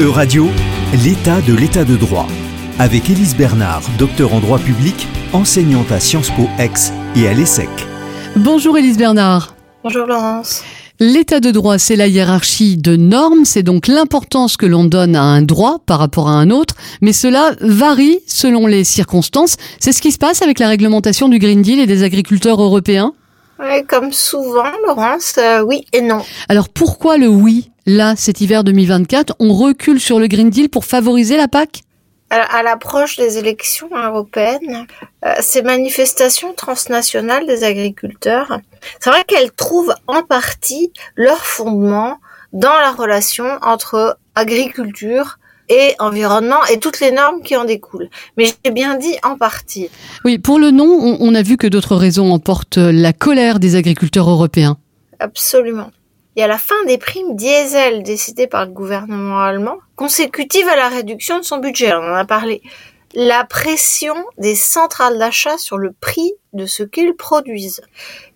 E-Radio, l'état de l'état de droit. Avec Élise Bernard, docteur en droit public, enseignante à Sciences Po Ex et à l'ESSEC. Bonjour Élise Bernard. Bonjour Laurence. L'état de droit, c'est la hiérarchie de normes, c'est donc l'importance que l'on donne à un droit par rapport à un autre, mais cela varie selon les circonstances. C'est ce qui se passe avec la réglementation du Green Deal et des agriculteurs européens? Oui, comme souvent, Laurence, euh, oui et non. Alors pourquoi le oui? Là, cet hiver 2024, on recule sur le Green Deal pour favoriser la PAC? À l'approche des élections européennes, euh, ces manifestations transnationales des agriculteurs, c'est vrai qu'elles trouvent en partie leur fondement dans la relation entre agriculture et environnement et toutes les normes qui en découlent. Mais j'ai bien dit en partie. Oui, pour le nom, on, on a vu que d'autres raisons emportent la colère des agriculteurs européens. Absolument. Il y a la fin des primes diesel décidées par le gouvernement allemand, consécutive à la réduction de son budget, on en a parlé. La pression des centrales d'achat sur le prix de ce qu'ils produisent.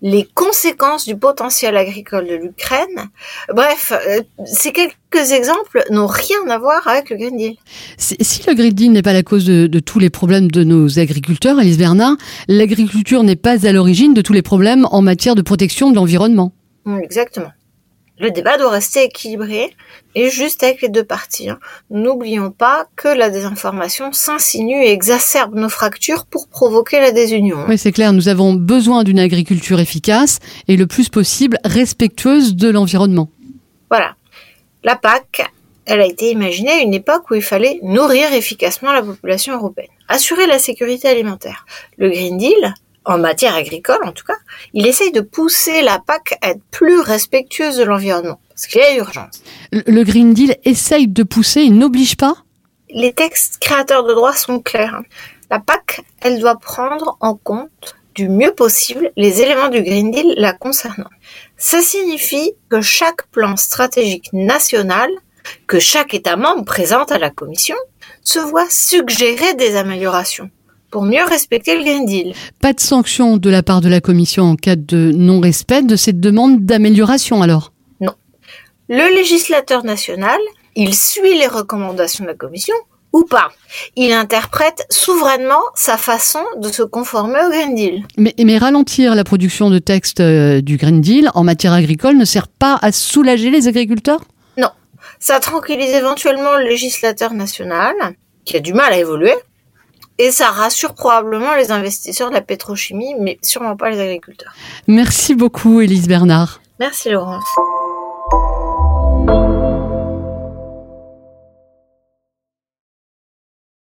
Les conséquences du potentiel agricole de l'Ukraine. Bref, euh, ces quelques exemples n'ont rien à voir avec le Green Deal. Si, si le Green Deal n'est pas la cause de, de, tous les problèmes de nos agriculteurs, Alice Bernard, l'agriculture n'est pas à l'origine de tous les problèmes en matière de protection de l'environnement. Exactement. Le débat doit rester équilibré et juste avec les deux parties. Hein. N'oublions pas que la désinformation s'insinue et exacerbe nos fractures pour provoquer la désunion. Oui, c'est clair, nous avons besoin d'une agriculture efficace et le plus possible respectueuse de l'environnement. Voilà. La PAC, elle a été imaginée à une époque où il fallait nourrir efficacement la population européenne, assurer la sécurité alimentaire. Le Green Deal, en matière agricole en tout cas, il essaye de pousser la PAC à être plus respectueuse de l'environnement, parce qu'il y a urgence. Le Green Deal essaye de pousser, il n'oblige pas? Les textes créateurs de droits sont clairs. La PAC, elle doit prendre en compte du mieux possible les éléments du Green Deal la concernant. Ça signifie que chaque plan stratégique national que chaque État membre présente à la Commission se voit suggérer des améliorations pour mieux respecter le Green Deal. Pas de sanction de la part de la Commission en cas de non-respect de cette demande d'amélioration alors? Non. Le législateur national, il suit les recommandations de la Commission ou pas? Il interprète souverainement sa façon de se conformer au Green Deal. Mais, mais ralentir la production de textes euh, du Green Deal en matière agricole ne sert pas à soulager les agriculteurs? Non. Ça tranquillise éventuellement le législateur national, qui a du mal à évoluer, et ça rassure probablement les investisseurs de la pétrochimie, mais sûrement pas les agriculteurs. Merci beaucoup, Élise Bernard. Merci, Laurence.